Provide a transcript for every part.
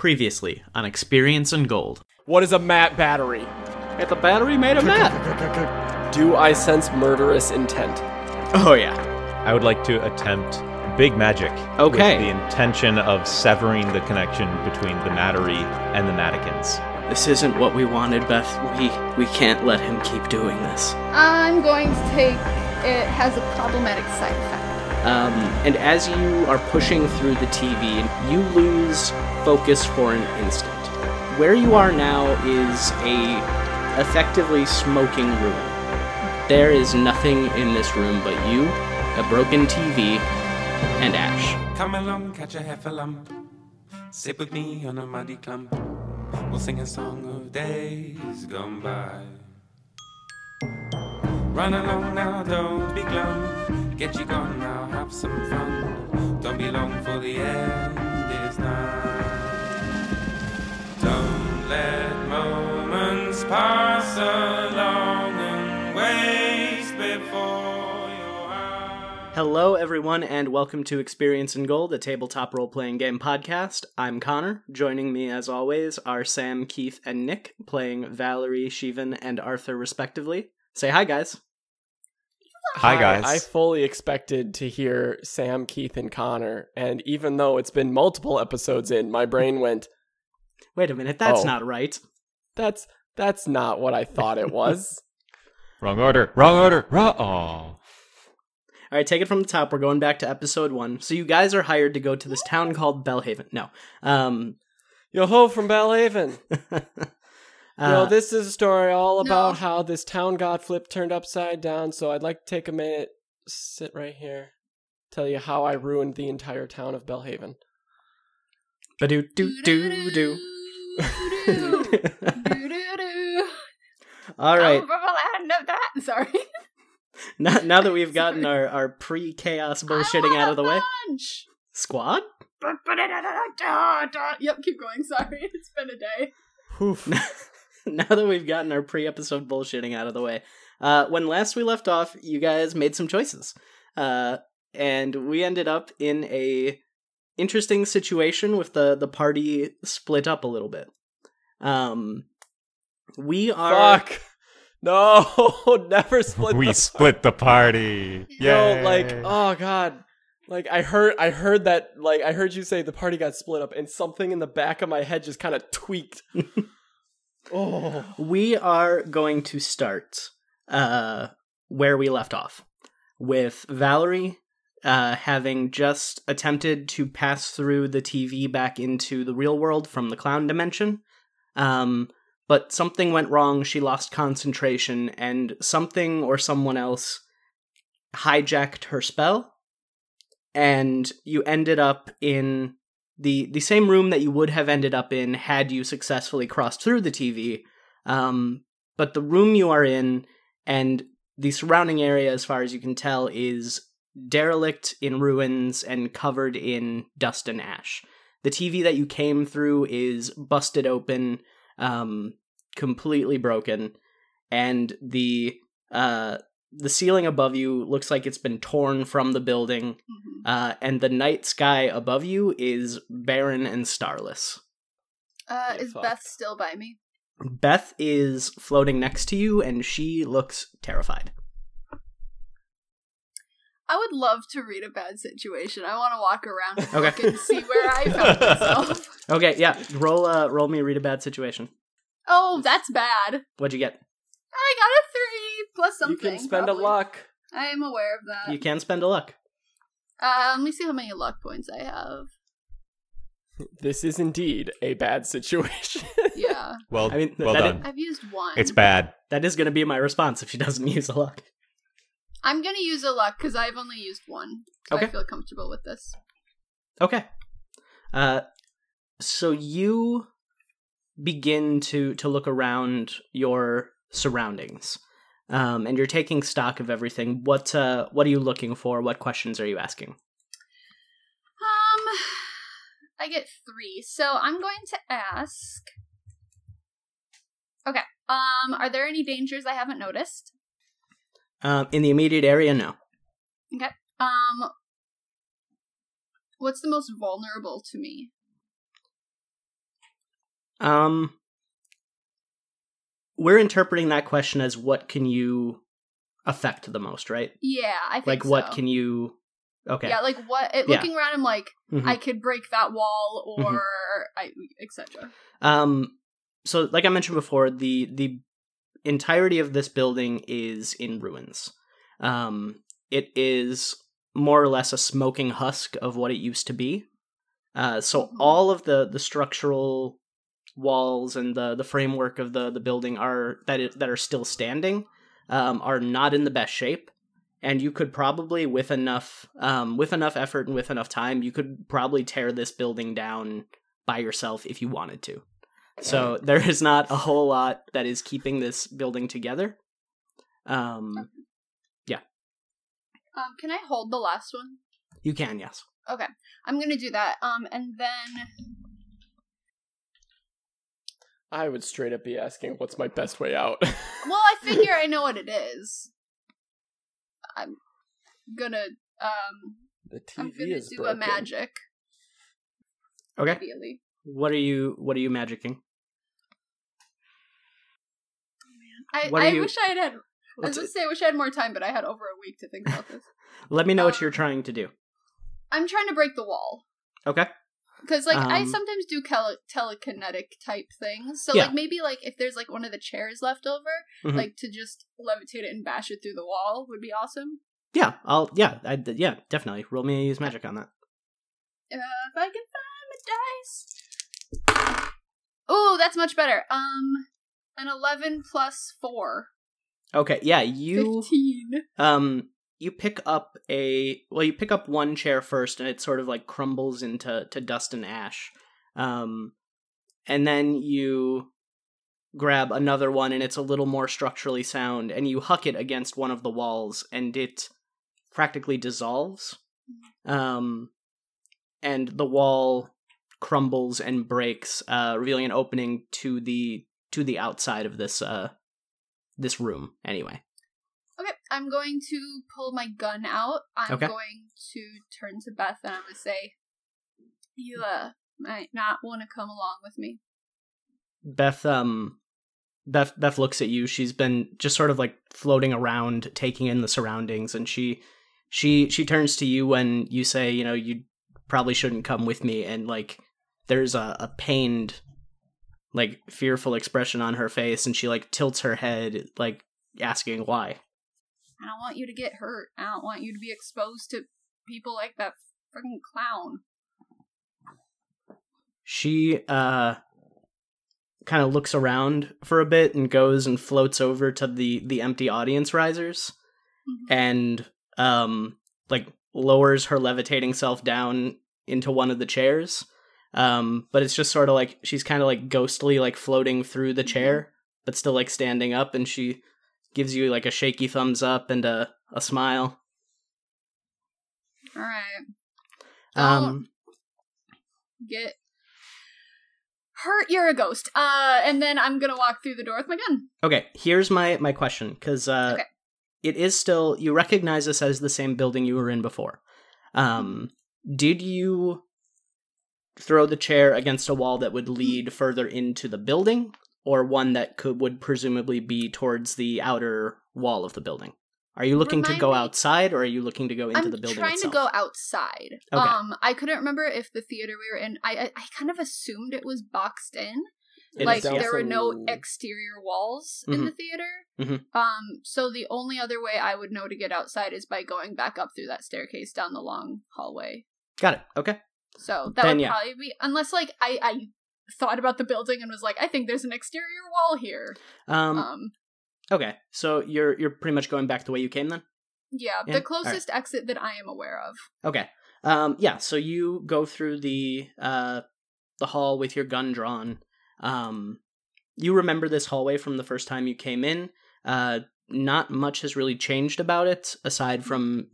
Previously on Experience and Gold. What is a mat battery? Get the battery made of that. Do I sense murderous intent? Oh, yeah. I would like to attempt big magic. Okay. With the intention of severing the connection between the Mattery and the Matikins. This isn't what we wanted, Beth. We we can't let him keep doing this. I'm going to take it has a problematic side effect. Um, and as you are pushing through the TV, you lose focus for an instant. Where you are now is a effectively smoking ruin. There is nothing in this room but you, a broken TV, and Ash. Come along, catch a half a lump. Sit with me on a muddy clump. We'll sing a song of days gone by. Run along now, don't be glum. Get you gone now, have some fun. Don't be long for the end is nigh. Don't let moments pass along and waste before your eyes. Hello, everyone, and welcome to Experience and Gold, a tabletop role playing game podcast. I'm Connor. Joining me, as always, are Sam, Keith, and Nick, playing Valerie, Shivan, and Arthur, respectively. Say hi, guys. Hi, guys. I fully expected to hear Sam, Keith, and Connor, and even though it's been multiple episodes in, my brain went, Wait a minute, that's Oh. not right. "That's that's not what I thought it was." Wrong order. Wrong order. Wrong. Oh. All right, take it from the top. We're going back to episode one. So you guys are hired to go to this town called Bellhaven. No. Um, Yo ho from Bellhaven. uh, this is a story all about No. how this town got flipped, turned upside down. So I'd like to take a minute, sit right here, tell you how I ruined the entire town of Bellhaven. ba-doo, doo, doo, doo. All right. Come from a land of that. Sorry. Now, now that we've gotten our, our pre chaos bullshitting out of the way, Punch. squad? Yep, keep going. Sorry, it's been a day. Oof. now that we've gotten our pre episode bullshitting out of the way, uh, when last we left off, you guys made some choices. Uh, and we ended up in a interesting situation with the, the party split up a little bit. Um, we are. Fuck. No, never split. we the split the party. Yo, Yay. like, oh god. Like I heard I heard that like I heard you say the party got split up and something in the back of my head just kind of tweaked. Oh. We are going to start uh, where we left off with Valerie uh, having just attempted to pass through the TV back into the real world from the clown dimension. Um, but something went wrong. She lost concentration, and something or someone else hijacked her spell. And you ended up in the the same room that you would have ended up in had you successfully crossed through the TV. Um, but the room you are in and the surrounding area, as far as you can tell, is derelict in ruins and covered in dust and ash. The TV that you came through is busted open, um, completely broken, and the uh, the ceiling above you looks like it's been torn from the building Mhm. uh, and the night sky above you is barren and starless. Uh, is fucked. Beth still by me? Beth is floating next to you, and she looks terrified. I would love to read a bad situation. I want to walk around and Okay. look and see where I found myself. Okay, yeah, roll uh, roll me read a bad situation. Oh, that's bad. What'd you get? I got a three plus You can spend probably. a luck. I am aware of that. You can spend a luck. Uh, let me see how many luck points I have. This is indeed a bad situation. Yeah, well, I mean, well that done. I've used one. It's bad. That is going to be my response if she doesn't use a luck. I'm gonna use a luck because I've only used one, so I feel comfortable with this. Okay. Uh, so you begin to to look around your surroundings, um, and you're taking stock of everything. What uh, what are you looking for? What questions are you asking? Um, I get three, so I'm going to ask. Okay. Um, are there any dangers I haven't noticed? Um, in the immediate area, no. Okay. Um, what's the most vulnerable to me? Um, we're interpreting that question as what can you affect the most, right? Yeah, I think Like, what can you? Okay. Yeah, like what? It, Yeah. Looking around, I'm like, Mhm. I could break that wall, Mhm. or I, etc. Um, so like I mentioned before, the the entirety of this building is in ruins. Um, it is more or less a smoking husk of what it used to be. Uh, so Mhm. all of the the structural walls and the the framework of the the building are that it, that are still standing um, are not in the best shape. And you could probably, with enough, um, with enough effort and with enough time, you could probably tear this building down by yourself if you wanted to. So there is not a whole lot that is keeping this building together. Um, yeah. Um, can I hold the last one? you can, yes. Okay, I'm gonna do that. Um, and then I would straight up be asking, "What's my best way out?" Well, I figure I know what it is. I'm gonna um the I'm gonna is do broken. a magic Okay. immediately. What are you? What are you magicking? I, What I you- wish I had had I was gonna say I wish I had more time, but I had over a week to think about this. Let me know what Um, you're trying to do. I'm trying to break the wall. Okay. Because like I Um, sometimes do tele- telekinetic type things, so Yeah. like maybe like if there's like one of the chairs left over, Mhm. like to just levitate it and bash it through the wall would be awesome. Yeah, I'll. Yeah, I, yeah, definitely. Roll me use magic on that. Uh, if I can find my dice. Oh, that's much better. Um, an eleven plus four. Okay. Yeah, you. Fifteen. Um, you pick up a well, you pick up one chair first, and it sort of like crumbles into to dust and ash. Um, and then you grab another one, and it's a little more structurally sound, and you huck it against one of the walls, and it practically dissolves. Um, and the wall crumbles and breaks, uh, revealing an opening to the to the outside of this uh this room. Anyway. I'm going to pull my gun out. I'm Okay. going to turn to Beth and I'm gonna say, "You uh might not want to come along with me." Beth um Beth Beth looks at you. She's been just sort of like floating around, taking in the surroundings, and she she she turns to you when you say, you know, you probably shouldn't come with me, and like there's a, a pained, like fearful expression on her face, and she like tilts her head, like asking why. I don't want you to get hurt. I don't want you to be exposed to people like that freaking clown. She uh kind of looks around for a bit and goes and floats over to the the empty audience risers. Mhm. and um like lowers her levitating self down into one of the chairs um but it's just sort of like she's kind of like ghostly like floating through the chair but still like standing up and she gives you like a shaky thumbs up and a a smile All right, um get hurt. You're a ghost. Uh, and then I'm gonna walk through the door with my gun. okay here's my my question cuz uh Okay. it is still you recognize this as the same building you were in before um did you throw the chair against a wall that would lead further into the building or one that could would presumably be towards the outer wall of the building are you looking to go me- outside or are you looking to go into I'm the building I'm trying itself? to go outside. Okay. Um, I couldn't remember if the theater we were in. I I, I kind of assumed it was boxed in. It like is, yeah. there were no exterior walls in the theater. Mhm. Um, so the only other way I would know to get outside is by going back up through that staircase down the long hallway. got it okay So that Then, would yeah. probably be unless like I I thought about the building and was like, I think there's an exterior wall here. um, Um, okay so you're you're pretty much going back the way you came then yeah, Yeah, the closest exit that I am aware of. Okay. Um yeah, so you go through the uh the hall with your gun drawn. Um you remember this hallway from the first time you came in. Uh not much has really changed about it aside from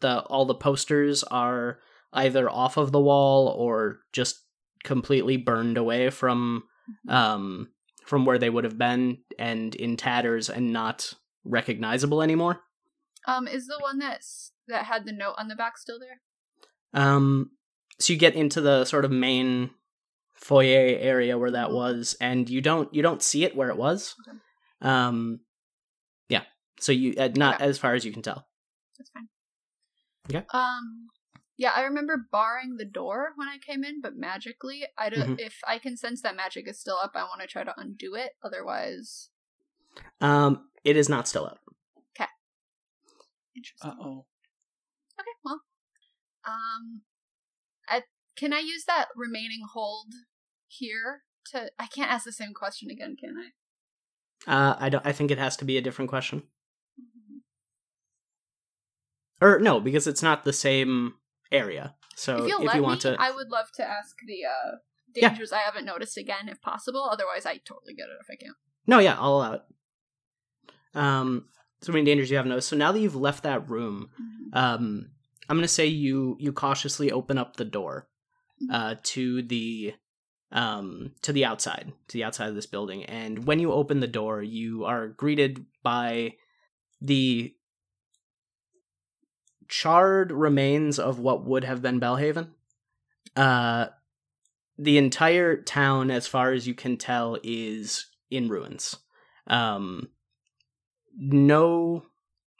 the all the posters are either off of the wall or just completely burned away from um from where they would have been and in tatters and not recognizable anymore. Um, is the one that's that had the note on the back still there? Um, so you get into the sort of main foyer area where that was, and you don't you don't see it where it was. Okay. Um, yeah. So you uh, not Okay. as far as you can tell. That's fine. Okay. Um. Yeah, I remember barring the door when I came in, but magically, I don't. Mhm. If I can sense that magic is still up, I want to try to undo it. Otherwise, Um, it is not still up. Okay. Interesting. Uh oh. Okay, well, um, I can I use that remaining hold here to? I can't ask the same question again, can I? Uh, I don't. I think it has to be a different question. Or no, because it's not the same area. So if if, you'll let you want me, to, I would love to ask the uh Yeah. dangers I haven't noticed again, if possible. Otherwise, I totally get it if I can't. no, yeah, I'll allow it. Um, so many dangers you have noticed. So now that you've left that room, um, I'm gonna say you you cautiously open up the door, uh, to the um to the outside to the outside of this building and when you open the door you are greeted by the charred remains of what would have been Bellhaven. Uh the entire town as far as you can tell is in ruins. Um no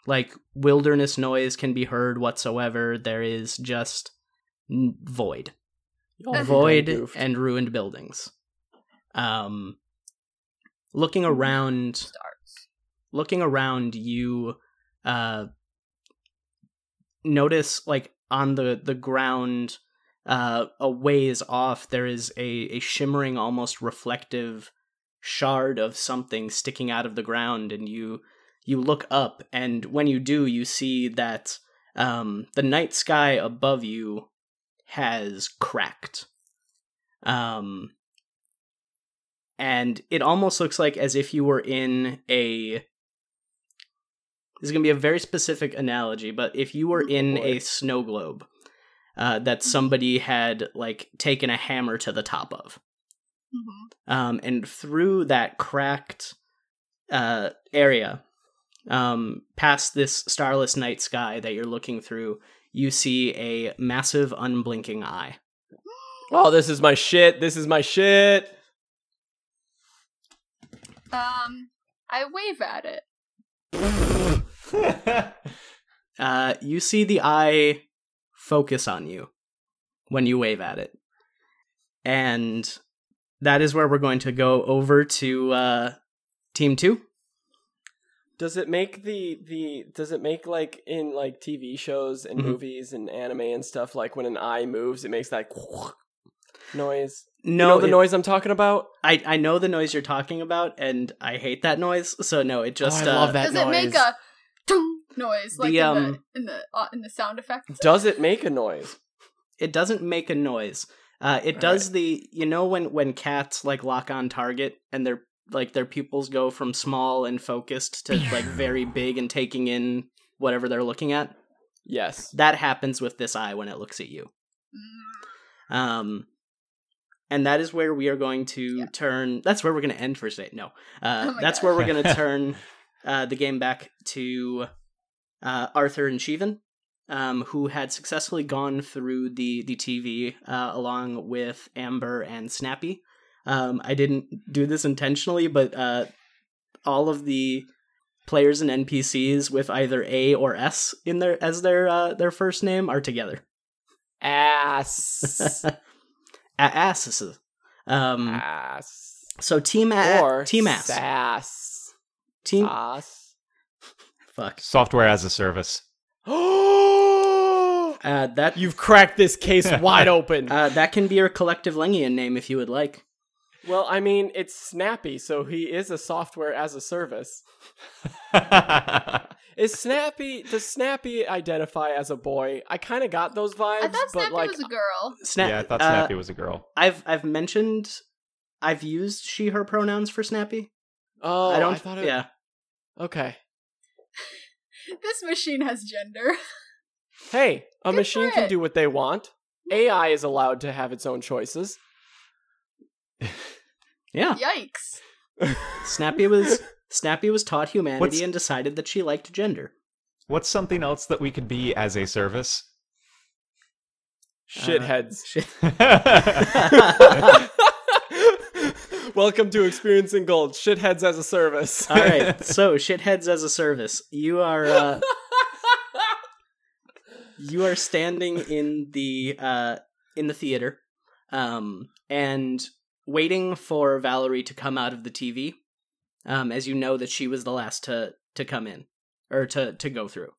like wilderness noise can be heard whatsoever. There is just n- void void and ruined buildings. Um, looking around, looking around, you uh notice like on the the ground, uh, a ways off, there is a a shimmering, almost reflective shard of something sticking out of the ground, and you you look up, and when you do, you see that um the night sky above you has cracked. Um and it almost looks like as if you were in a this is going to be a very specific analogy, but if you were in boy. a snow globe uh, that somebody had like taken a hammer to the top of, hmm um, and through that cracked uh, area, um, past this starless night sky that you're looking through, you see a massive unblinking eye. Oh, this is my shit. This is my shit. Um, I wave at it. Uh, you see the eye focus on you when you wave at it. And that is where we're going to go over to uh, Team 2. Does it make the the does it make like in like TV shows and Mhm. movies and anime and stuff like when an eye moves it makes that noise? No, you know the it- noise I'm talking about? I, I know the noise you're talking about, and I hate that noise. So no, it just oh, I uh, love that Does noise. it make a tung noise like The, in um, the in the uh, in the sound effects? Does it make a noise? it doesn't make a noise. Uh, it All does the you know when when cats like lock on target and their like their pupils go from small and focused to like very big and taking in whatever they're looking at. Yes. That happens with this eye when it looks at you. Mm, Um, and that is where we are going to Yeah. turn. That's where we're going to end for today. No, uh, Oh that's God. where we're going to turn uh, the game back to uh, Arthur and Shivan, um, who had successfully gone through the the TV uh, along with Amber and Snappy. Um, I didn't do this intentionally, but uh, all of the players and NPCs with either A or S in their as their uh, their first name are together. Ass. Asses. Um, Ass. so team a- Or team ass Sass. Team Sauce. fuck. Software as a service. Oh! Uh, that You've cracked this case wide open. uh, that can be your collective Lengian name if you would like. well, I mean, it's Snappy, so he is a software as a service. Is Snappy does Snappy identify as a boy? I kind of got those vibes, I thought but Snappy like was a girl. Snap. yeah, I thought uh, Snappy was a girl. I've I've mentioned I've used she her pronouns for Snappy. Oh, I don't. thought it, yeah. Okay. This machine has gender. Hey, a Good machine can do what they want. AI is allowed to have its own choices. Yeah. Yikes. Snappy was Snappy was taught humanity What's- and decided that she liked gender. What's something else that we could be as a service? Shitheads. Shit. Welcome to Experiencing Gold. Shitheads as a service. All right, so shitheads as a service. You are uh, you are standing in the uh, in the theater, um, and waiting for Valerie to come out of the TV, um, as you know that she was the last to to come in or to to go through.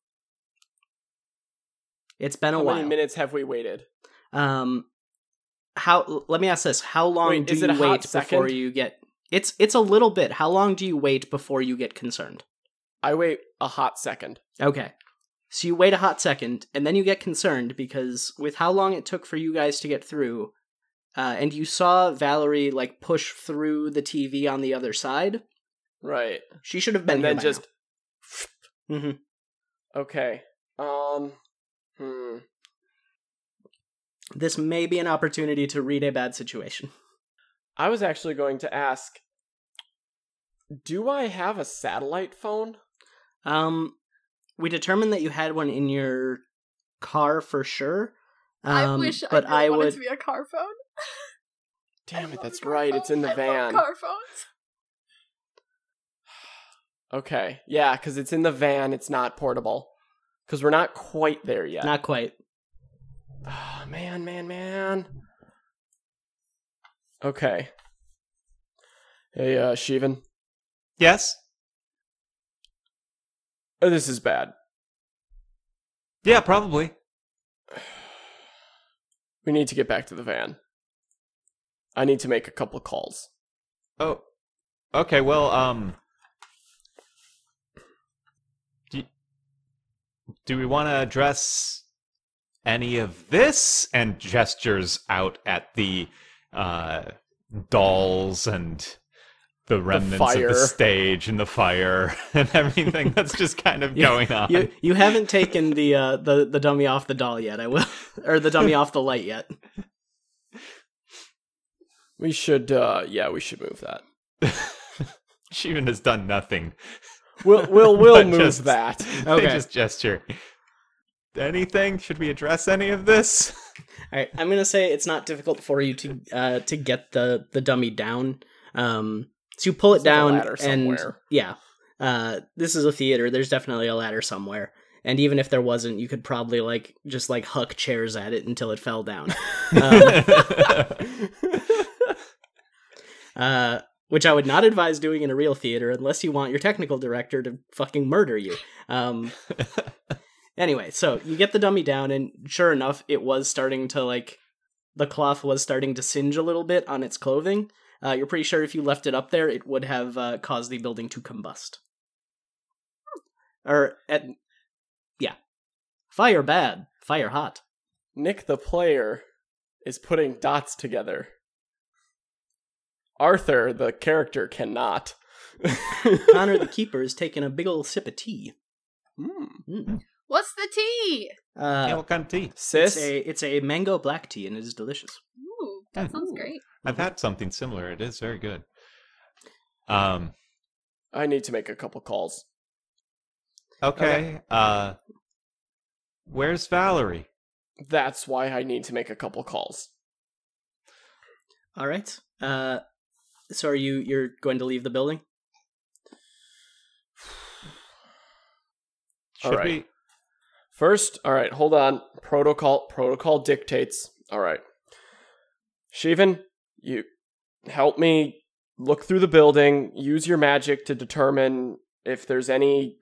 It's been a How while. many minutes have we waited? Um, how? Let me ask this: How long Wait, do you it a hot wait before you get? It's it's a little bit. How long do you wait before you get concerned? I wait a hot second. Okay. So you wait a hot second, and then you get concerned because with how long it took for you guys to get through, uh, and you saw Valerie like push through the TV on the other side, Right. she should have been and then just mm-hmm. okay. Um hmm. This may be an opportunity to read a bad situation. I was actually going to ask do I have a satellite phone? Um, we determined that you had one in your car for sure. Um, I wish but I, I really wanted would. to be a car phone. Damn it, that's car right. It's in the phones. I love van. car phones. Okay. Yeah, cuz it's in the van, it's not portable. Cuz we're not quite there yet. Not quite. Oh, man, man, man. Okay. Hey, uh, Shivan. Yes. Oh, this is bad. Yeah, probably. We need to get back to the van. I need to make a couple calls. Oh. Okay. Well, um. Do, do we want to address any of this? And gestures out at the uh, dolls and the remnants of the stage and the fire and everything that's just kind of Yeah, going on. You you haven't taken the uh the the dummy off the doll yet. I will, or the dummy off the light yet. We should, uh, yeah, we should move that. Shivan has done nothing. We'll, we'll, we'll move just- that. They Okay. just gesture. Anything? Should we address any of this? All right, I'm gonna say it's not difficult for you to uh to get the the dummy down. Um, so you pull it There's down ladder and yeah, uh, this is a theater. There's definitely a ladder somewhere. And even if there wasn't, you could probably like just like huck chairs at it until it fell down. Um, uh, which I would not advise doing in a real theater unless you want your technical director to fucking murder you. Um, anyway, so you get the dummy down, and sure enough, it was starting to like the cloth was starting to singe a little bit on its clothing. Uh, you're pretty sure if you left it up there, it would have uh, caused the building to combust. Or at yeah, fire bad, fire hot. Nick the player is putting dots together. Arthur, the character, cannot. Connor the keeper is taking a big old sip of tea. Hmm. Mm. What's the tea? Uh, yeah, what kind of tea? Sis, It's a it's a mango black tea and it is delicious. Ooh, that sounds great. I've had something similar. It is very good. Um. I need to make a couple calls. Okay. Uh. Where's Valerie? That's why I need to make a couple calls. All right. Uh, so are you you're going to leave the building? All Should right. we? First, all right, hold on. Protocol protocol dictates. All right. Shivan, you help me look through the building, use your magic to determine if there's any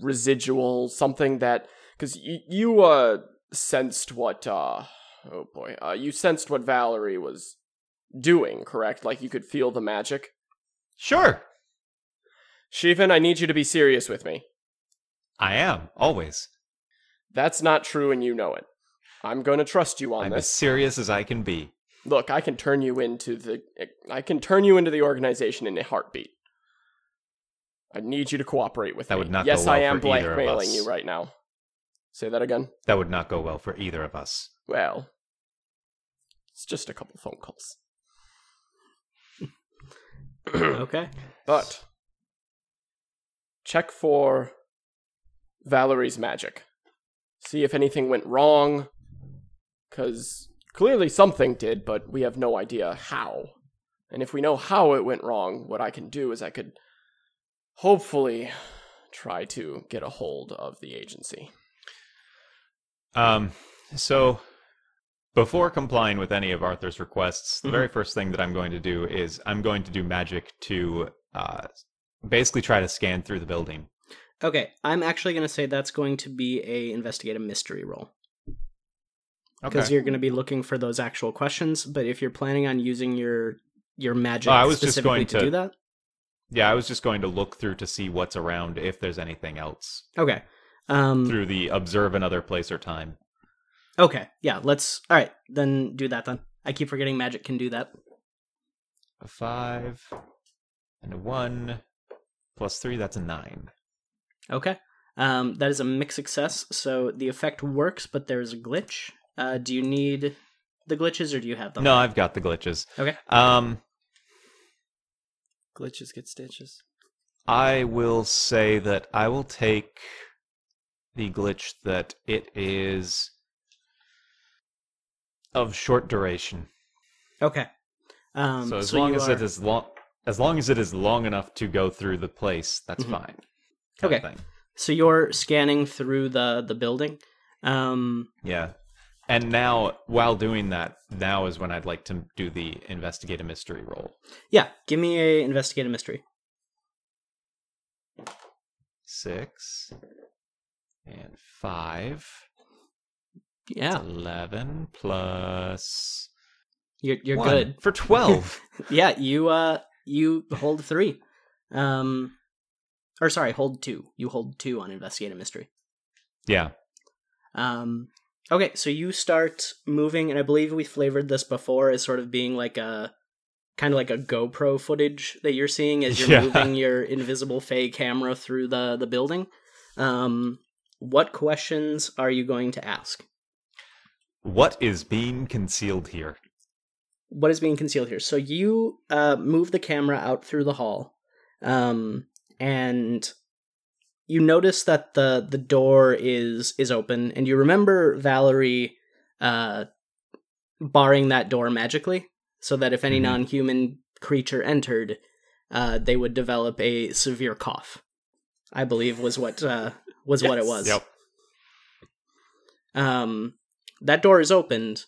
residual something that cuz you, you uh sensed what uh oh boy. Uh you sensed what Valerie was doing, correct? Like you could feel the magic. Sure. Shivan, I need you to be serious with me. I am always. That's not true and you know it. I'm going to trust you on I'm this. as serious as I can be. Look, I can turn you into the I can turn you into the organization in a heartbeat. I need you to cooperate with That me. would not go yes, well I am for either of blackmailing you right now. Say that again. That would not go well for either of us. Well, it's just a couple phone calls. okay. But check for Valerie's magic. See if anything went wrong. Because clearly something did, but we have no idea how. And if we know how it went wrong, what I can do is I could hopefully try to get a hold of the agency. Um, so before complying with any of Arthur's requests, the Mhm. very first thing that I'm going to do is I'm going to do magic to uh, basically try to scan through the building. Okay, I'm actually going to say that's going to be a investigate a mystery roll because Okay. you're going to be looking for those actual questions. But if you're planning on using your your magic Oh, I was just specifically going to, to- do that, Yeah, I was just going to look through to see what's around if there's anything else okay, um, through the observe another place or time. okay, yeah, let's. All right, then do that. Then I keep forgetting magic can do that. A five and a one plus three, that's a nine. Okay, um, that is a mixed success. So the effect works, but there's a glitch. Uh, do you need the glitches or do you have them? No, I've got the glitches. Okay. Um, Glitches get stitches. I will say that I will take the glitch that it is of short duration. Okay. Um, so as you long as it are- is long, as long as it is long enough to go through the place, that's Mhm. fine. Okay. So you're scanning through the the building. Um, Yeah. And now, while doing that, now is when I'd like to do the investigate a mystery roll. yeah, give me a investigate a mystery. Six and five. Yeah, Eleven plus you're you're one good. for twelve. Yeah, you uh you hold three. Um, or sorry, hold two. You hold two on investigate a mystery. yeah. Um, okay, so you start moving, and I believe we flavored this before as sort of being like a kind of like a GoPro footage that you're seeing as you're Yeah. moving your invisible Fey camera through the the building. Um, what questions are you going to ask? What is being concealed here? What is being concealed here? So you uh, move the camera out through the hall, um, and you notice that the the door is is open, and you remember Valerie uh, barring that door magically, so that if any Mhm. non-human creature entered, uh, they would develop a severe cough. I believe was what uh, was what it was. Yep. Um, that door is opened,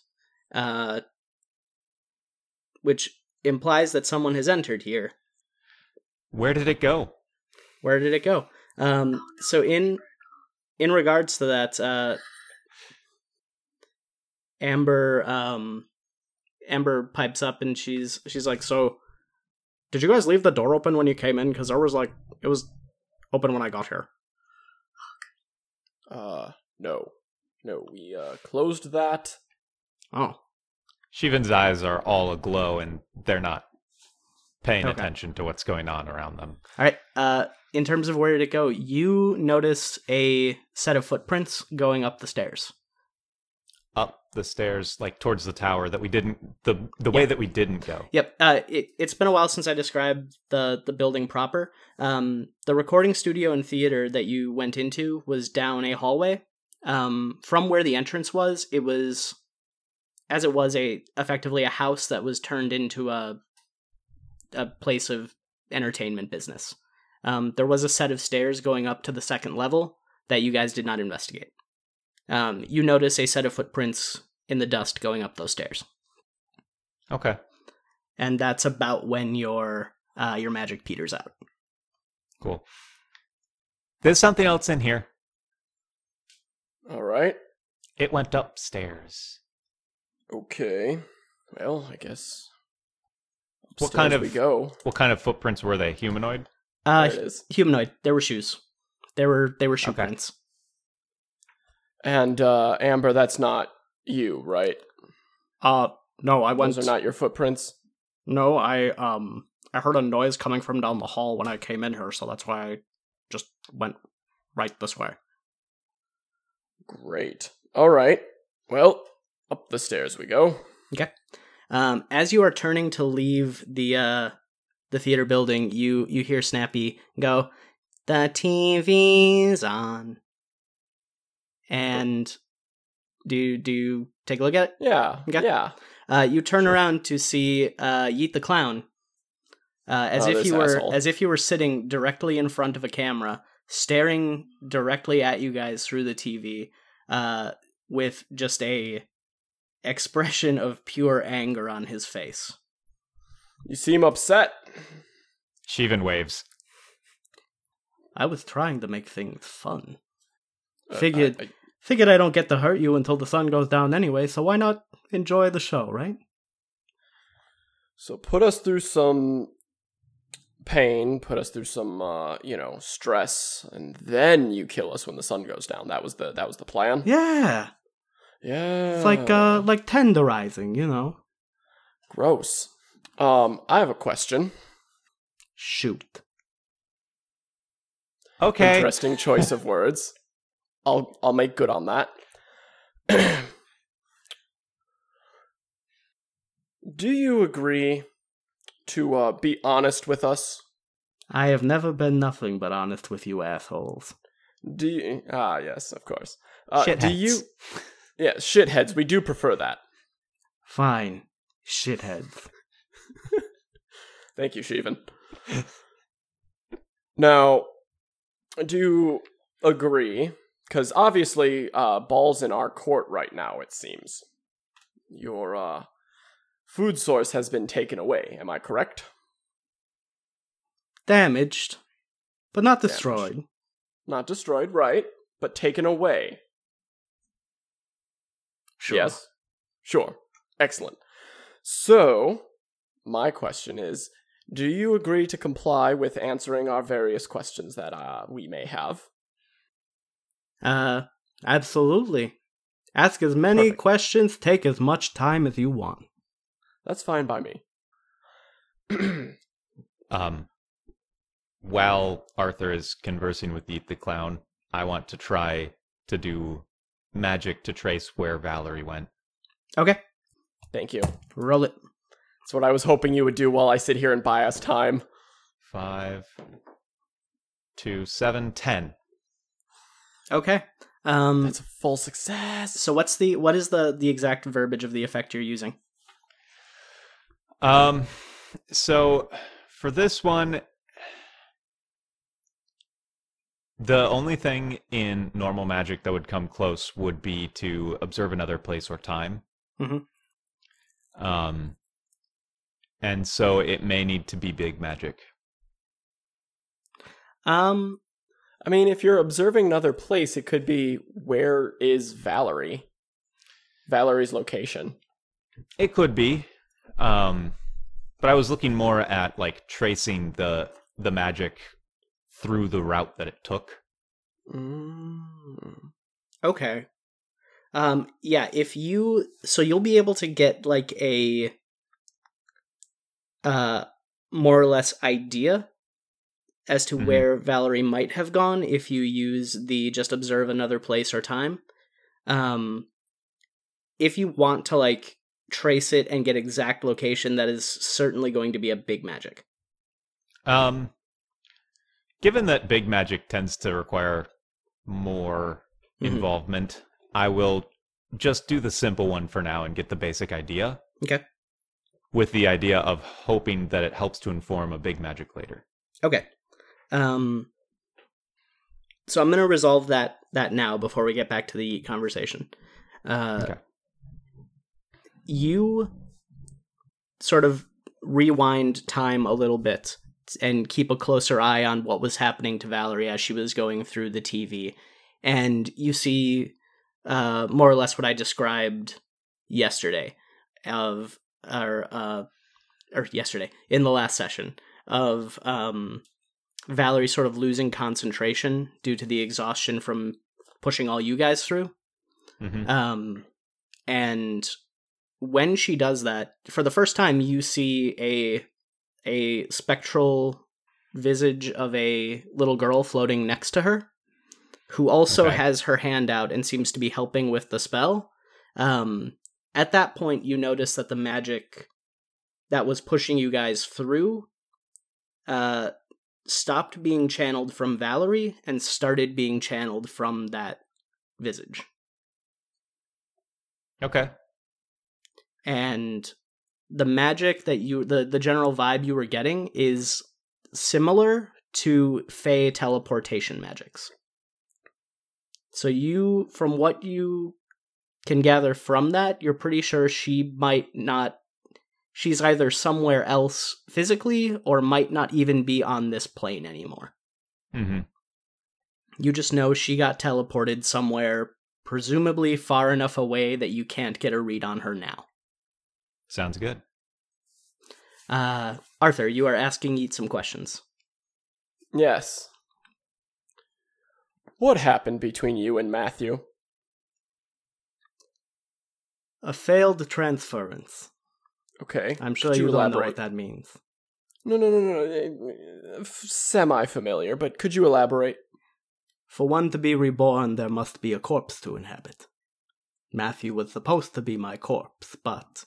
uh, which implies that someone has entered here. Where did it go? Where did it go? Um, so in in regards to that, uh, Amber um, Amber pipes up and she's she's like, "So, did you guys leave the door open when you came in? Because there was like it was open when I got here." Uh, no. No, we, uh, closed that. Oh, Shivan's eyes are all aglow and they're not paying Okay. attention to what's going on around them. All right. Uh, in terms of where did it go, you notice a set of footprints going up the stairs. Up the stairs, like towards the tower that we didn't the the way that we didn't go. Yep. Uh, it, it's been a while since I described the the building proper. Um, the recording studio and theater that you went into was down a hallway. Um, from where the entrance was, it was as it was a effectively a house that was turned into a a place of entertainment business. Um, there was a set of stairs going up to the second level that you guys did not investigate. Um, you notice a set of footprints in the dust going up those stairs Okay. and that's about when your uh, your magic peters out. Cool. There's something else in here. All right. It went upstairs. Okay. Well, I guess. What kind of- we go? What kind of footprints were they? Humanoid? Uh, There it is. humanoid. There were shoes. There were they were shoe Okay. prints. And uh, Amber, that's not you, right? Uh, no, I went. Those are not your footprints. No, I um I heard a noise coming from down the hall when I came in here, so that's why I just went right this way. Great. All right. Well, up the stairs we go. Um, as you are turning to leave the uh the theater building, you you hear Snappy go, "The TV's on." And do do you take a look at it? Yeah. Okay. Yeah. Uh, you turn around to see uh, Yeet the clown uh, as Oh, if you were asshole. as if you were sitting directly in front of a camera, staring directly at you guys through the TV, uh, with just a expression of pure anger on his face. You seem upset. Shivan waves. I was trying to make things fun. Uh, Figured I- I- figured I don't get to hurt you until the sun goes down anyway, so why not enjoy the show, right? So put us through some pain, put us through some uh, you know, stress, and then you kill us when the sun goes down. That was the that was the plan. Yeah. Yeah. It's like uh like tenderizing, you know. gross. Um, I have a question. Shoot. Okay. Interesting choice of words. I'll I'll make good on that. Do you agree to uh, be honest with us? I have never been nothing but honest with you assholes. Do you? Ah, yes, of course. Uh, do Shitheads. you? Yeah, shitheads. We do prefer that. Fine. Shitheads. Thank you, Shivan. now, do you agree? Because obviously, uh, ball's in our court right now. It seems your uh, food source has been taken away. Am I correct? Damaged. But not Damaged. destroyed. Not destroyed, right? But taken away. Sure. Yes. Sure. Excellent. So, my question is do you agree to comply with answering our various questions that uh, we may have? Uh absolutely. Ask as many Perfect. questions, take as much time as you want. That's fine by me. Um, while Arthur is conversing with Yeet the Clown, I want to try to do magic to trace where Valerie went. Okay. Thank you. Roll it. That's what I was hoping you would do while I sit here and buy us time. Five, two, seven, ten. Okay. Um That's a full success. so what's the what is the the exact verbiage of the effect you're using? Um, so for this one, the only thing in normal magic that would come close would be to observe another place or time. Mhm. Um, and so it may need to be big magic. Um I mean, if you're observing another place, it could be where is Valerie? Valerie's location. It could be. Um, but I was looking more at like tracing the the magic through the route that it took. Mm. Okay. Um yeah, if you so you'll be able to get like a uh more or less idea as to Mhm. where Valerie might have gone if you use the just observe another place or time. Um if you want to like trace it and get exact location that is certainly going to be a big magic. Um, given that big magic tends to require more Mhm. involvement, I will just do the simple one for now and get the basic idea. Okay. With the idea of hoping that it helps to inform a big magic later. Okay. Um so I'm going to resolve that that now before we get back to the conversation. Uh Okay. you sort of rewind time a little bit and keep a closer eye on what was happening to Valerie as she was going through the TV and you see uh more or less what I described yesterday of or uh or yesterday in the last session of um Valerie sort of losing concentration due to the exhaustion from pushing all you guys through. hmm Um, and when she does that, for the first time, you see a a spectral visage of a little girl floating next to her, who also Okay. has her hand out and seems to be helping with the spell. Um, at that point, you notice that the magic that was pushing you guys through uh, stopped being channeled from Valerie and started being channeled from that visage. Okay. And the magic that you the the general vibe you were getting is similar to Fey teleportation magics. So you from what you can gather from that, you're pretty sure she might not she's either somewhere else physically or might not even be on this plane anymore. Mm-hmm. You just know she got teleported somewhere presumably far enough away that you can't get a read on her now. Sounds good. Uh, Arthur, you are asking Yeet some questions. Yes. What happened between you and Matthew? A failed transference. Okay. I'm sure Could you, you don't know what that means. No, no, no, no. Semi familiar, but could you elaborate? For one to be reborn, there must be a corpse to inhabit. Matthew was supposed to be my corpse, but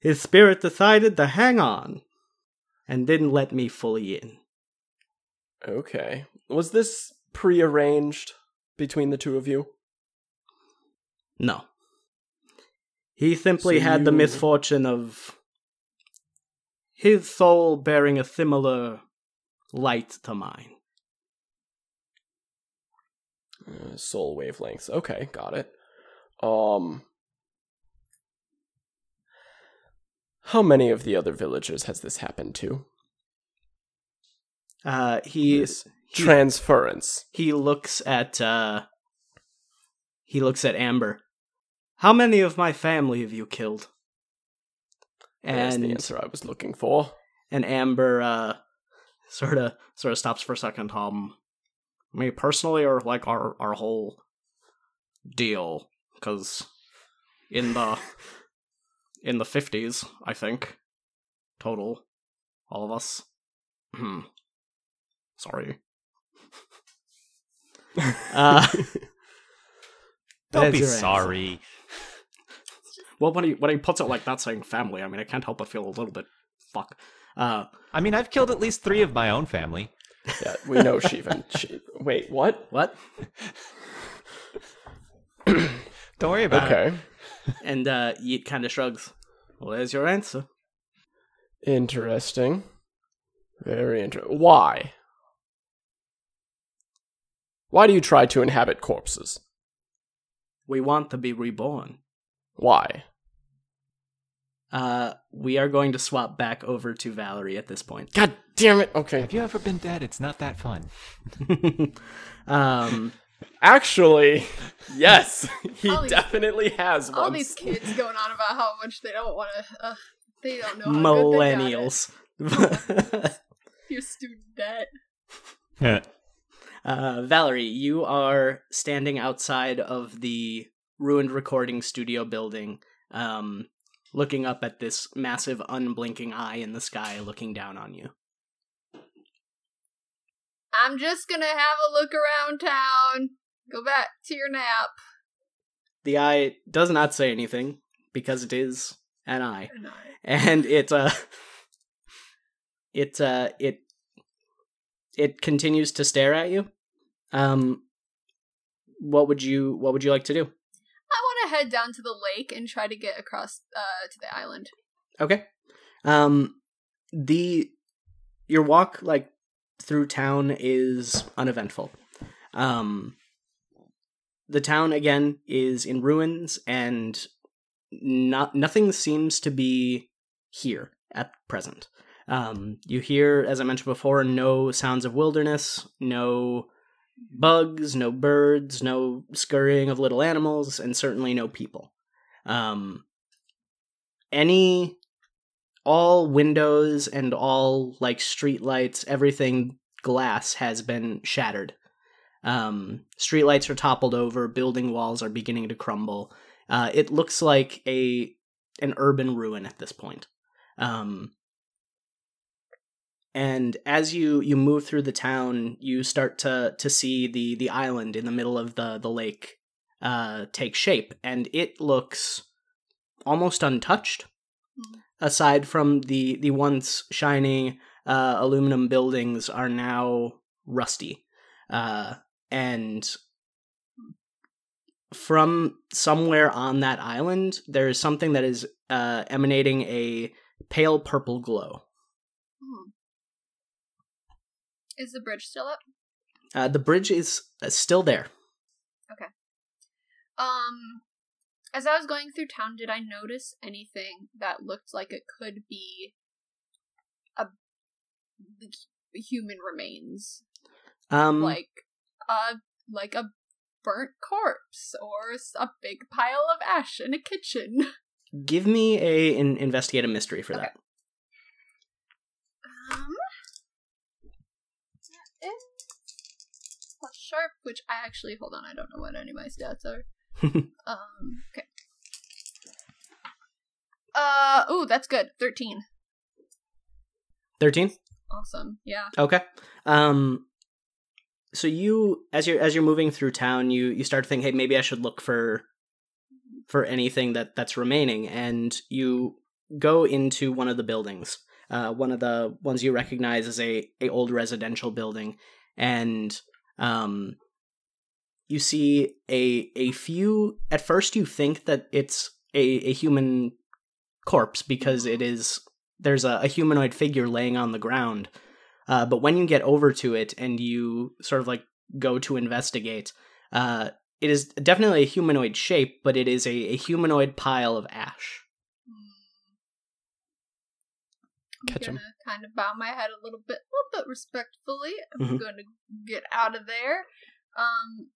his spirit decided to hang on and didn't let me fully in. Okay. Was this prearranged between the two of you? No. He simply So had the misfortune of his soul bearing a similar light to mine. Uh, soul wavelengths. Okay, got it. Um How many of the other villagers has this happened to? Uh, he This he- transference. he looks at uh, he looks at Amber. How many of my family have you killed? There's And the answer I was looking for. and Amber uh sort of sort of stops for a second. Um, me personally, or like our our whole deal, because in the in the fifties, I think total, all of us. Hmm. Sorry. uh, Don't be sorry. well, when he when he puts it like that, saying family, I mean, I can't help but feel a little bit fuck. Uh, I mean, I've killed at least three of my own family. yeah, we know Sibhan. She- Wait, what? what? Don't worry about it. Okay. And uh, Yeet kind of shrugs. Well, there's your answer. Interesting. Very interesting. Why? Why do you try to inhabit corpses? We want to be reborn. Why? Uh, we are going to swap back over to Valerie at this point. God damn it. Okay. Have you ever been dead? It's not that fun. um, Actually, yes, he All these- definitely has one. All once. these kids going on about how much they don't want to. Uh, they don't know. How good they got it. millennials. Your student debt. uh, Valerie, you are standing outside of the ruined recording studio building, um, looking up at this massive unblinking eye in the sky looking down on you. I'm just gonna have a look around town. Go back to your nap. The eye does not say anything because it is an eye. And I- and it uh it uh it it continues to stare at you um what would you what would you like to do I want to head down to the lake and try to get across uh, to the island. okay um the your walk like through town is uneventful. Um the town again is in ruins and not nothing seems to be here at present. Um you hear as i mentioned before no sounds of wilderness no bugs no birds no scurrying of little animals and certainly no people. Um any all windows and all like street lights everything glass has been shattered. Um street lights are toppled over building walls are beginning to crumble. Uh it looks like a an urban ruin at this point. Um and as you you move through the town you start to to see the the island in the middle of the the lake uh take shape. And it looks almost untouched. Hmm. aside from the the once shiny uh aluminum buildings are now rusty uh and from somewhere on that island, there is something that is uh, emanating a pale purple glow. Hmm. Is the bridge still up? Uh, the bridge is uh, still there. Okay. Um, as I was going through town, did I notice anything that looked like it could be human remains, Um, like a like a burnt corpse or a big pile of ash in a kitchen? give me a an investigate a mystery for Okay. that. Um, that is plus sharp, which I actually hold on. I don't know what any of my stats are. um, okay. Uh, ooh, that's good. Thirteen. Thirteen. Awesome. Yeah. Okay. Um so you as you're as you're moving through town, you you start to think, hey, maybe I should look for for anything that that's remaining and you go into one of the buildings. Uh one of the ones you recognize as a a old residential building and um you see a a few at first you think that it's a a human corpse because it is there's a, a humanoid figure laying on the ground uh, but when you get over to it and you sort of like go to investigate, uh, it is definitely a humanoid shape, but it is a, a humanoid pile of ash. I'm Catch gonna kind of bow my head a little bit, a little bit respectfully. I'm Mhm. gonna get out of there. Um,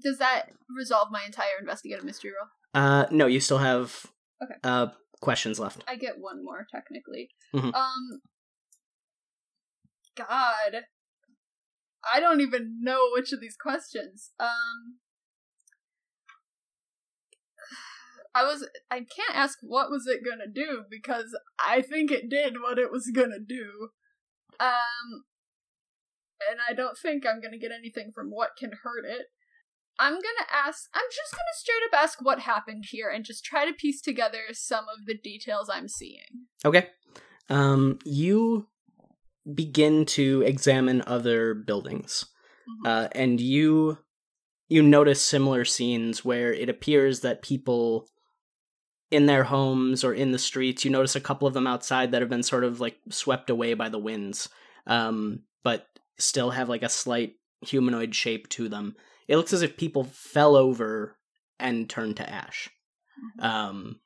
does that resolve my entire investigative mystery roll? Uh, no, you still have Okay. uh, questions left. I get one more technically. Mhm. Um God. I don't even know which of these questions. Um I was I can't ask what was it gonna do because I think it did what it was gonna do. Um and I don't think I'm gonna get anything from what can hurt it. I'm gonna ask I'm just gonna straight up ask what happened here and just try to piece together some of the details I'm seeing. Okay. Um, you begin to examine other buildings, Mhm. uh, and you you notice similar scenes where it appears that people in their homes or in the streets. You notice a couple of them outside that have been sort of like swept away by the winds, um, but still have like a slight humanoid shape to them. It looks as if people fell over and turned to ash. Um,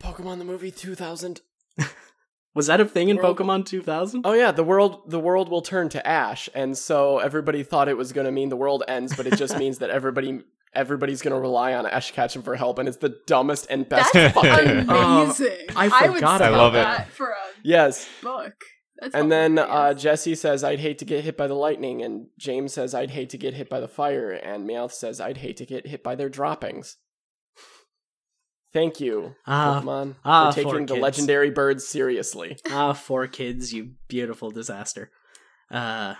Pokemon the movie 2000. was that a thing in World- Pokemon 2000? Oh yeah, the world the world will turn to ash, and so everybody thought it was going to mean the world ends, but it just means that everybody everybody's going to rely on Ash Ketchum for help, and it's the dumbest and best That's fucking. amazing. I would forgot sell I love it. that for a yes, book. That's and then uh. Jessie says, "I'd hate to get hit by the lightning," and James says, "I'd hate to get hit by the fire," and Meowth says, "I'd hate to get hit by their droppings." Thank you, Ah, Pokemon, ah, for four taking the legendary birds seriously. ah, 4Kids, you beautiful disaster. Uh,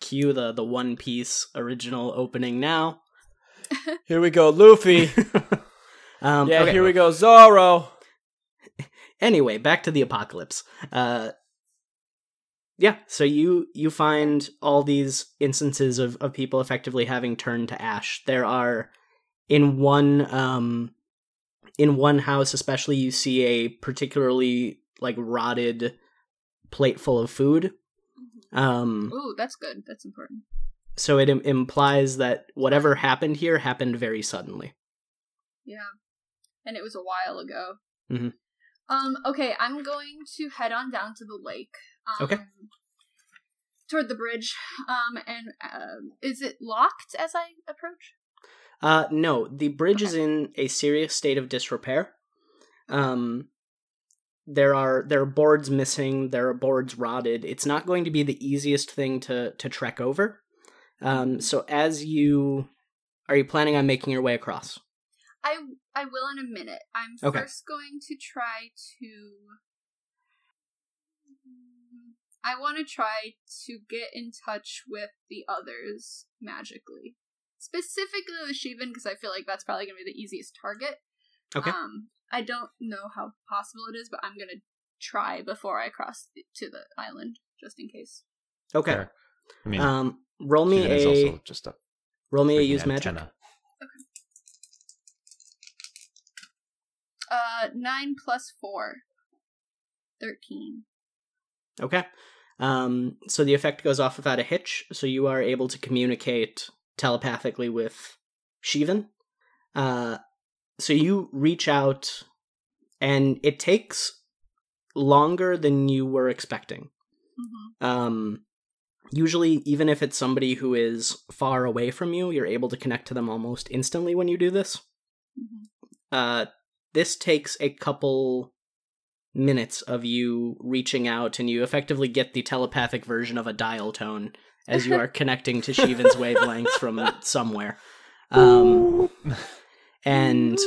cue the the One Piece original opening now. Here we go, Luffy. um, yeah, okay. here we go, Zoro. anyway, back to the apocalypse. Uh, yeah, so you you find all these instances of of people effectively having turned to ash. There are in one um in one house especially you see a particularly like rotted plate full of food. Um Ooh, that's good. That's important. so it Im- implies that whatever happened here happened very suddenly. Yeah. And it was a while ago. Mhm. Um, okay, I'm going to head on down to the lake. Um, Okay. Toward the bridge. Um, and um is it locked as I approach? Uh, no, the bridge is in a serious state of disrepair. Um, there are there are boards missing. There are boards rotted. It's not going to be the easiest thing to to trek over. Um, so as you are you planning on making your way across? I I will in a minute. I'm Okay. first going to try to. I want to try to get in touch with the others magically, specifically with Sibhan because I feel like that's probably going to be the easiest target. Okay. Um, I don't know how possible it is, but I'm gonna try before I cross the, to the island, just in case. Okay. Fair. I mean, Um, roll me Sibhan a also just a Roll me a use magic. antenna. Uh, nine plus four. Thirteen. Okay. Um, so the effect goes off without a hitch, so you are able to communicate telepathically with Sibhan. Uh, so you reach out, and it takes longer than you were expecting. Mm-hmm. Um, usually, even if it's somebody who is far away from you, you're able to connect to them almost instantly when you do this. Mm-hmm. Uh, this takes a couple minutes of you reaching out, and you effectively get the telepathic version of a dial tone as you are connecting to Sibhan's wavelengths from somewhere. Um, and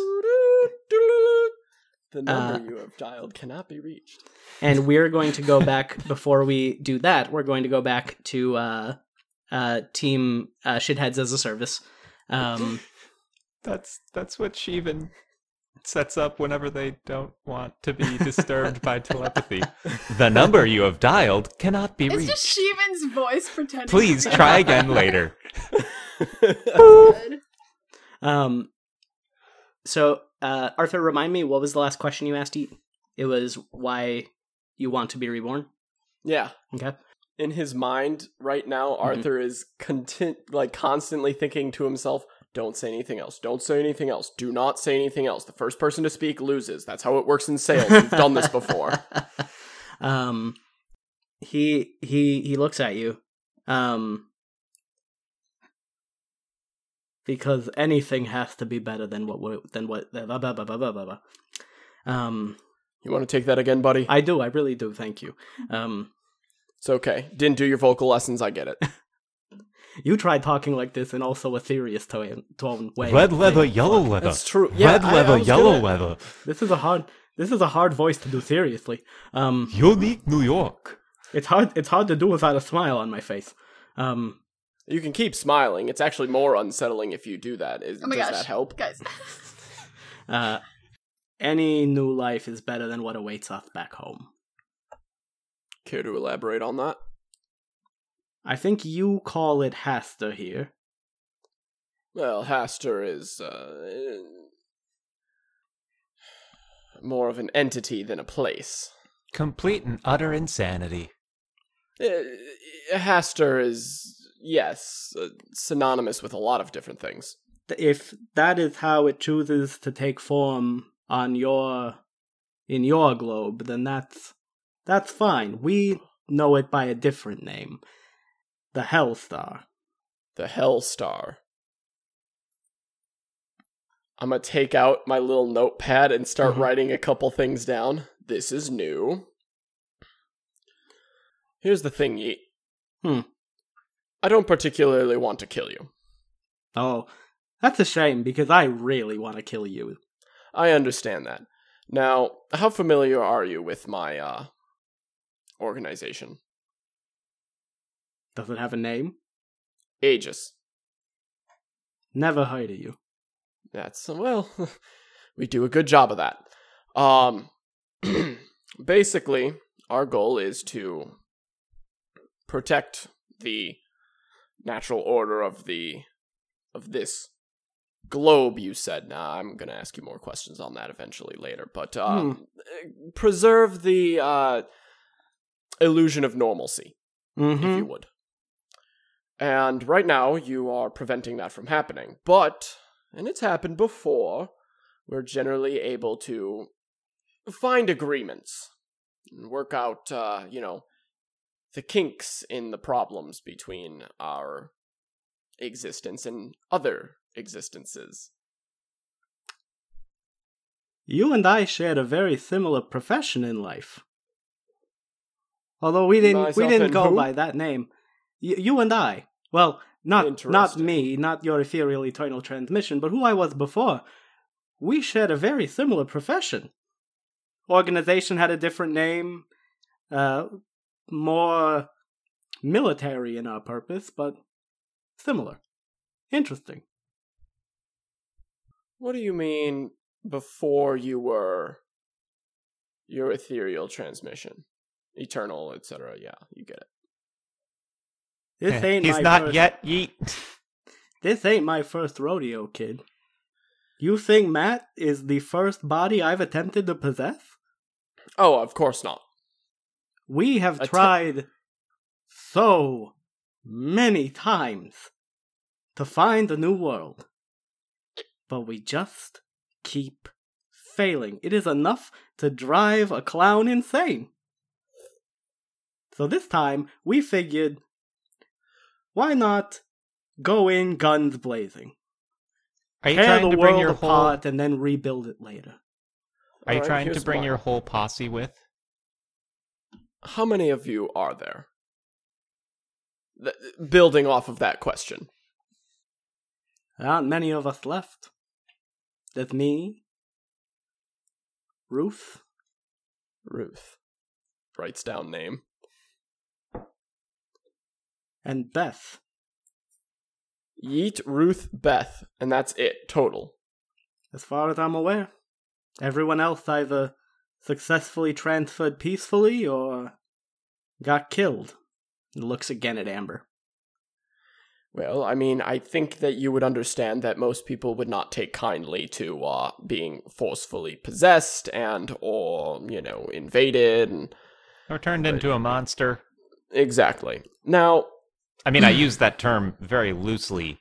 the number Uh, you have dialed cannot be reached. and we're going to go back before we do that. We're going to go back to uh, uh, Team uh, Shitheads as a service. Um, That's that's what Sibhan sets up whenever they don't want to be disturbed by telepathy. The number you have dialed cannot be It's reached. just Sibhan's voice pretending. Please be try again later. um, so, uh, Arthur, remind me what was the last question you asked? Yeet? It was why you want to be reborn. yeah. Okay. In his mind right now, Mm-hmm. Arthur is content, like constantly thinking to himself, "Don't say anything else. Don't say anything else. Do not say anything else. The first person to speak loses. That's how it works in sales. We've done this before." um, he he he looks at you. Um, because anything has to be better than what we- than what. Blah, blah, blah, blah, blah, blah, blah. Um, You want to take that again, buddy? I do. I really do. Thank you. Um, It's okay. Didn't do your vocal lessons. I get it. you tried talking like this in also a serious tone, tone way. Red leather, yellow leather. That's true. Yeah, Red I- I leather, was yellow gonna- leather. This is a hard. This is a hard voice to do seriously. Um, Unique New York. it's hard. It's hard to do without a smile on my face. Um, You can keep smiling. It's actually more unsettling if you do that. Is, Oh my does gosh, that help? guys. uh, any new life is better than what awaits us back home. Care to elaborate on that? I think you call it Hastur here. Well, Hastur is uh, more of an entity than a place. Complete and utter insanity. Uh, Hastur is yes, uh, synonymous with a lot of different things. If that is how it chooses to take form on your in your globe, then that's that's fine. We know it by a different name. The Hell Star. The Hell Star. I'm gonna take out my little notepad and start Mhm. writing a couple things down. This is new. Here's the thing, Yeet. Hmm. I don't particularly want to kill you. Oh, that's a shame because I really want to kill you. I understand that. Now, how familiar are you with my uh organization? Does it have a name? Aegis. Never heard of you. That's well, we do a good job of that. Um basically, our goal is to protect the natural order of the of this globe you said. Now, I'm going to ask you more questions on that eventually later, but uh preserve the uh illusion of normalcy. if Mm-hmm. you would. And right now, you are preventing that from happening. But, and it's happened before, we're generally able to find agreements and work out, uh, you know, the kinks in the problems between our existence and other existences. You and I shared a very similar profession in life. Although we didn't we didn't go who? by that name. Y- you and I. Well, not not me, not your ethereal eternal transmission, but who I was before. We shared a very similar profession. Organization had a different name, uh, more military in our purpose, but similar. Interesting. What do you mean before you were your ethereal transmission? Eternal, etc. Yeah, you get it. This Eh, ain't He's my not first- yet yeet. This ain't my first rodeo, kid. You think Matt is the first body I've attempted to possess? Oh, of course not. We have Atte- tried so many times to find a new world. But we just keep failing. It is enough to drive a clown insane. So this time, we figured why not go in guns blazing? Are you Tear trying the to bring world your whole? and then rebuild it later. Are you Alright, trying to bring mine. your whole posse with? How many of you are there? Th- building off of that question. There aren't many of us left. There's me, Ruth, Ruth writes down name. And Beth. Yeet, Ruth, Beth, and that's it. Total. As far as I'm aware, everyone else either successfully transferred peacefully or got killed. He looks again at Amber. Well, I mean, I think that you would understand that most people would not take kindly to uh, being forcefully possessed and or you know invaded and Or turned into a monster? exactly. Now, I mean, I use that term very loosely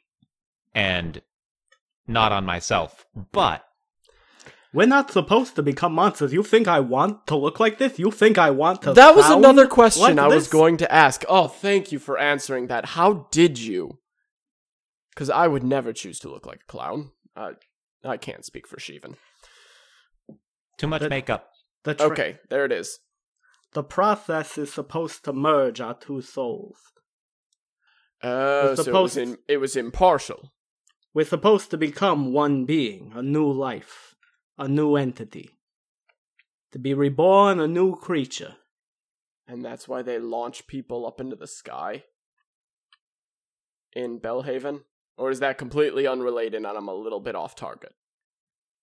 and not on myself, but We're not supposed to become monsters. You think I want to look like this? You think I want to? that was another question like I was going to ask. Oh, thank you for answering that. How did you? Because I would never choose to look like a clown. Uh, I can't speak for Sibhan. too much But- makeup. The tra- Okay, there it is. The process is supposed to merge our two souls. Oh, It's so it was, supposed- in, it was impartial. We're supposed to become one being, a new life, a new entity. To be reborn, a new creature. And that's why they launch people up into the sky in Bellhaven? Or is that completely unrelated and I'm a little bit off target?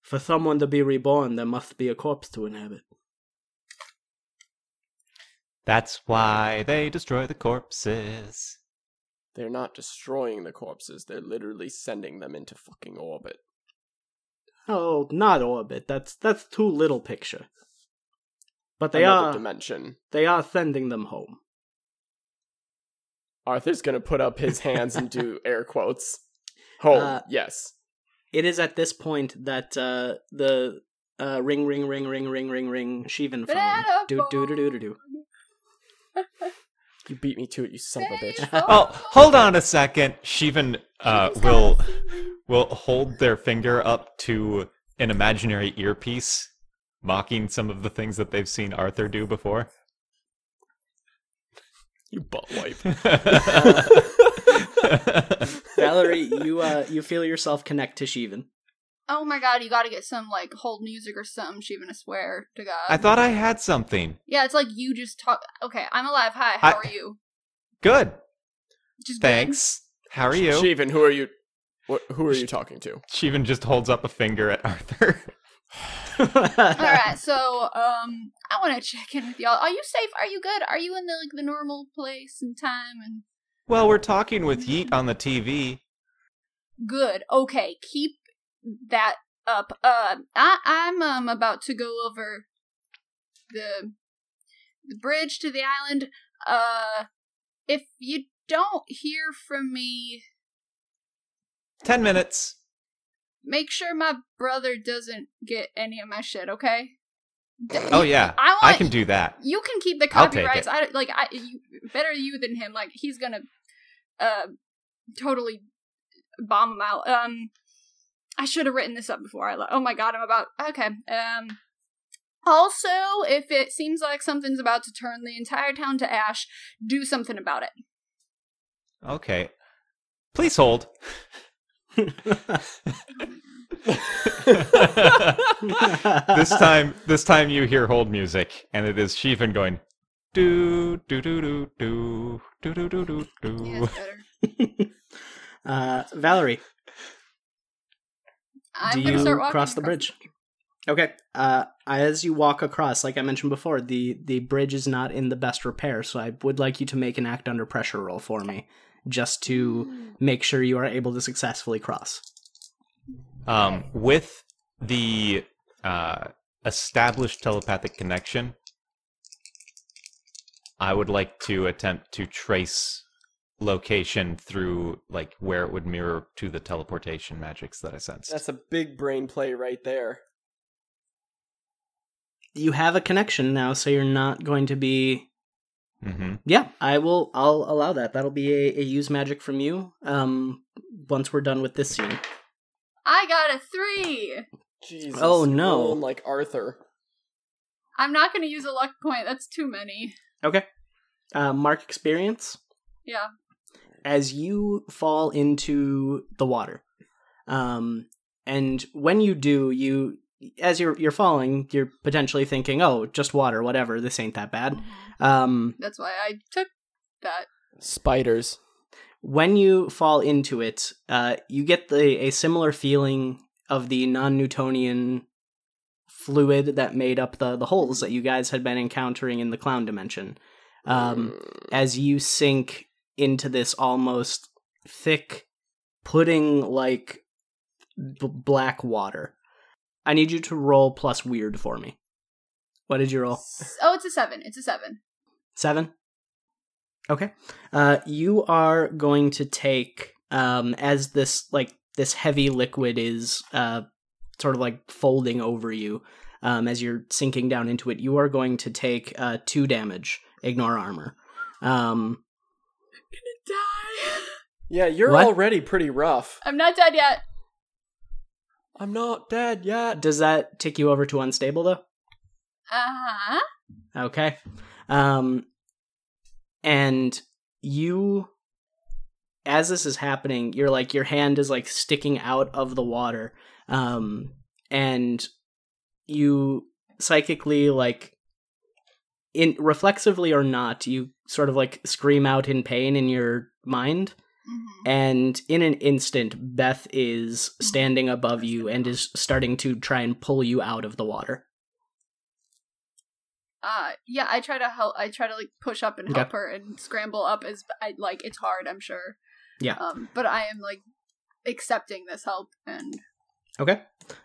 For someone to be reborn, there must be a corpse to inhabit. That's why they destroy the corpses. They're not destroying the corpses, they're literally sending them into fucking orbit. Oh, not orbit. That's that's too little picture. But they Another are dimension. they are sending them home. Arthur's gonna put up his hands and do air quotes. Home, Uh, yes. It is at this point that uh, the uh, ring, ring, ring, ring, ring, ring, ring, Sibhan phone. Do do do do do do. You beat me to it, you son of a bitch. Oh, hold on a second. Sibhan uh, will will hold their finger up to an imaginary earpiece, mocking some of the things that they've seen Arthur do before. You butt wipe. Valerie, you uh, you feel yourself connect to Sibhan. Oh my god, you gotta get some like hold music or something, Sibhan, I swear to God. I thought I had something. yeah, it's like you just talk. Okay, I'm alive. Hi, how I- are you? Good. Just good. Thanks. How are you? Sibhan, who are you? What, who are you talking to? Sibhan just holds up a finger at Arthur. All right, so um, I want to check in with y'all. Are you safe? Are you good? Are you in the like the normal place and time and Well, we're talking with Yeet on the TV. good? Okay, keep that up. Uh, I I'm um about to go over the the bridge to the island. Uh, if you don't hear from me, Ten minutes. make sure my brother doesn't get any of my shit. Okay. Oh yeah, I want I can do that. you can keep the copyrights. I like I you, better you than him. Like he's gonna uh totally bomb him out. Um, I should have written this up before I left. Oh my god, I'm about okay. Um, also, if it seems like something's about to turn the entire town to ash, do something about it. Okay. Please hold. this time, this time you hear hold music, and it is Sibhan going do do do do do do do do do do. it's better. uh, Valerie, I'm do you start cross the bridge? Okay. Uh, as you walk across, like I mentioned before, the the bridge is not in the best repair, so I would like you to make an act under pressure roll for me. just to make sure you are able to successfully cross. Um, with the uh, established telepathic connection, I would like to attempt to trace location through like where it would mirror to the teleportation magics that I sensed. That's a big brain play right there. You have a connection now, so you're not going to be. hmm Yeah, I will. I'll allow that. That'll be a, a use magic from you. Um, once we're done with this scene. I got a three. Jesus. Oh, no. rolling like Arthur. I'm not going to use a luck point. That's too many. Okay. Uh, mark experience. Yeah. As you fall into the water. Um, and when you do, you as you're you're falling, you're potentially thinking, "Oh, just water, whatever. This ain't that bad." Um, That's why I took that. Spiders. when you fall into it, uh, you get the a similar feeling of the non-Newtonian fluid that made up the the holes that you guys had been encountering in the clown dimension. Um, as you sink into this almost thick pudding like b- black water. I need you to roll plus weird for me. What did you roll? Oh, it's a seven. It's a seven. Seven? Okay. Uh, you are going to take, um, as this, like, this heavy liquid is, uh, sort of like folding over you, um, as you're sinking down into it, you are going to take, uh, two damage. Ignore armor. Um, Gonna die. Yeah, you're What? already pretty rough. I'm not dead yet. I'm not dead yet. does that tick you over to unstable, though? Uh huh. Okay. Um and you as this is happening, you're like your hand is like sticking out of the water. Um and you psychically like in reflexively or not, you sort of like scream out in pain in your mind. Mm-hmm. And in an instant, Beth is standing above you and is starting to try and pull you out of the water. Uh, yeah, I try to help. I try to like push up and Okay. help her and scramble up as I like. It's hard, I'm sure. Yeah. Um, but I am like accepting this help and Okay.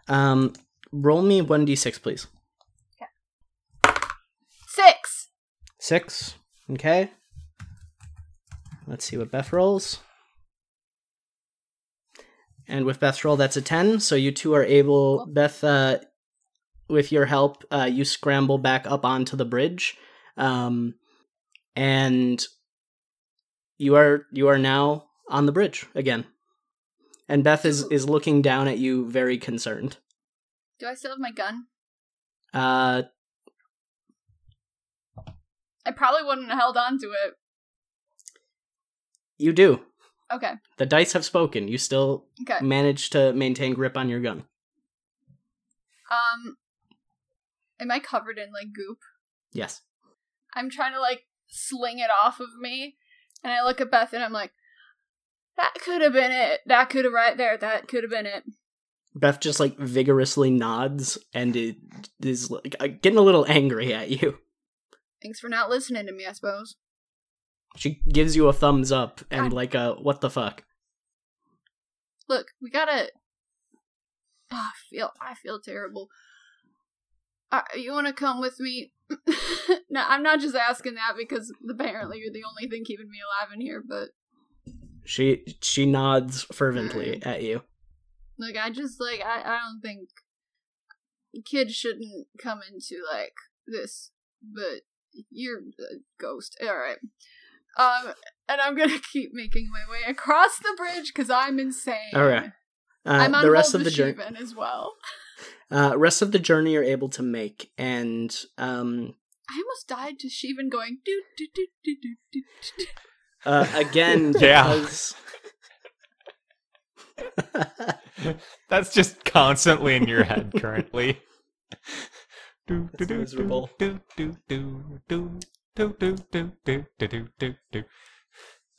Um, roll me one d six, please. Six. Six. Okay. Let's see what Beth rolls. And with Beth's roll, that's a ten. So you two are able. Beth, uh, with your help, uh, you scramble back up onto the bridge, um, and you are you are now on the bridge again. And Beth is is looking down at you, very concerned. Do I still have my gun? Uh, I probably wouldn't have held on to it. you do. Okay. The dice have spoken. You still Okay. managed to maintain grip on your gun. Um, am I covered in like goop? Yes. I'm trying to like sling it off of me, and I look at Beth and I'm like, "That could have been it. That could have right there. That could have been it." Beth just like vigorously nods and it is like uh, getting a little angry at you. Thanks for not listening to me. I suppose. She gives you a thumbs up and God. like a what the fuck. Look, we gotta. Oh, I feel I feel terrible. Uh, you want to come with me? no, I'm not just asking that because apparently you're the only thing keeping me alive in here. But She she nods fervently mm. at you. like, I just like I I don't think kids shouldn't come into like this. But you're a ghost. All right. Um, and I'm gonna keep making my way across the bridge because I'm insane. All right. Uh, I'm on the rest of the journey, as well. uh, rest of the journey you're able to make, and um, I almost died to Sibhan going do do do do do do. do. uh, again Yeah. because That's just constantly in your head currently. Do, do, do, miserable. do, do, do, do, do, do, do, do, do, do, do, do.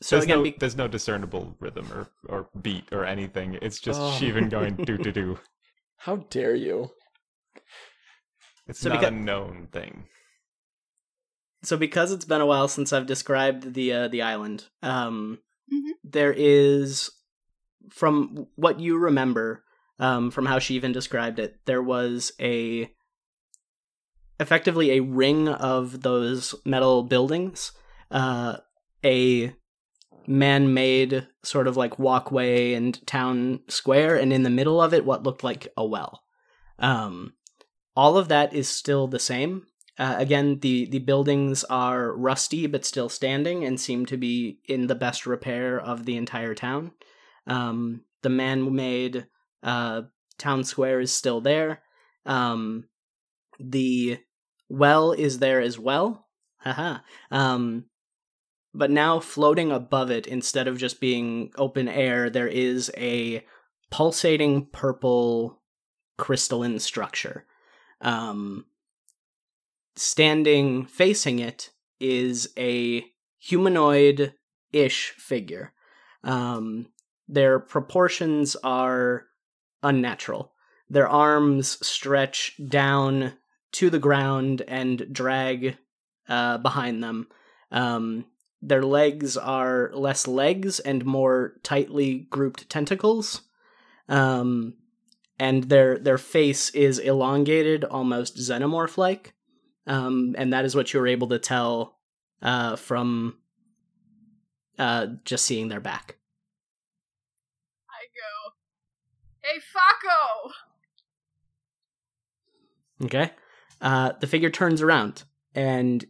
so There's again no, be- there's no discernible rhythm or, or beat or anything. It's just Oh. Sibhan going do do do. How dare you? It's So not beca- a known thing. so because it's been a while since I've described the uh, the island, um, Mhm. there is, from what you remember, um, from how she even described it, there was a effectively a ring of those metal buildings, uh, a man-made sort of like walkway and town square, and in the middle of it, what looked like a well. Um, all of that is still the same. Uh, again, the the buildings are rusty but still standing and seem to be in the best repair of the entire town. Um, the man-made uh, town square is still there. Um, the well is there as well. Haha. Um, but now floating above it, instead of just being open air, there is a pulsating purple crystalline structure. Um, standing facing it is a humanoid ish figure. Um, their proportions are unnatural. Their arms stretch down to the ground and drag uh, behind them. Um, their legs are less legs and more tightly grouped tentacles. Um, and their their face is elongated, almost xenomorph like. Um, and that is what you were able to tell uh, from uh, just seeing their back. I go, hey, Faco! Okay. Uh, the figure turns around, and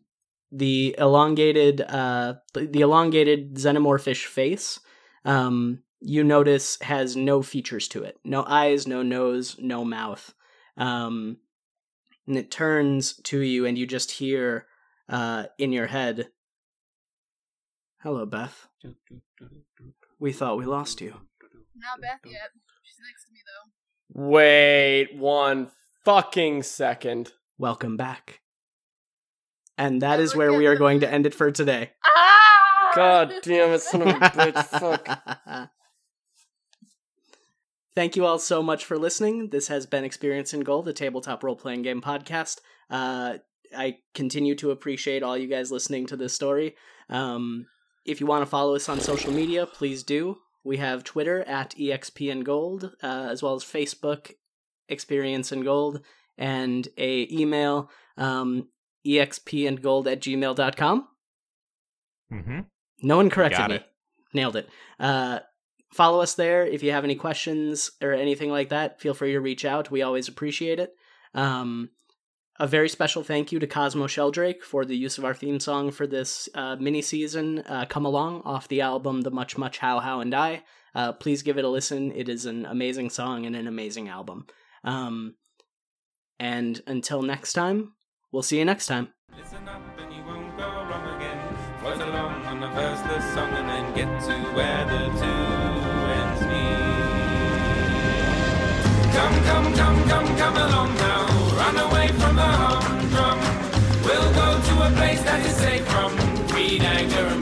the elongated, uh, the, the elongated xenomorphish face, um, you notice has no features to it. No eyes, no nose, no mouth. Um, and it turns to you, and you just hear uh, in your head, "Hello, Beth. We thought we lost you." Not Beth yet. She's next to me, though. Wait one fucking second. Welcome back. And that I is look where we are going to end it for today. Ah! God damn it, son of a bitch. Fuck. Thank you all so much for listening. This has been Experience and Gold, the tabletop role playing game podcast. Uh, I continue to appreciate all you guys listening to this story. Um, if you want to follow us on social media, please do. We have Twitter at EXP and Gold, uh, as well as Facebook Experience and Gold, and a email um, expandgold at gmail.com. Mm-hmm. No one corrected me. it. Nailed it. Uh, follow us there. If you have any questions or anything like that, feel free to reach out. We always appreciate it. Um, a very special thank you to Cosmo Sheldrake for the use of our theme song for this uh, mini season, uh, Come Along, off the album The Much Much How How and I. Uh, please give it a listen. It is an amazing song and an amazing album. Um, and until next time, we'll see you next time. Listen up and you won't go wrong again. Float along on the song and then get to where the two ends meet. Come, come, come, come, come along now. Run away from the humdrum. We'll go to a place that is safe from greed, anger, and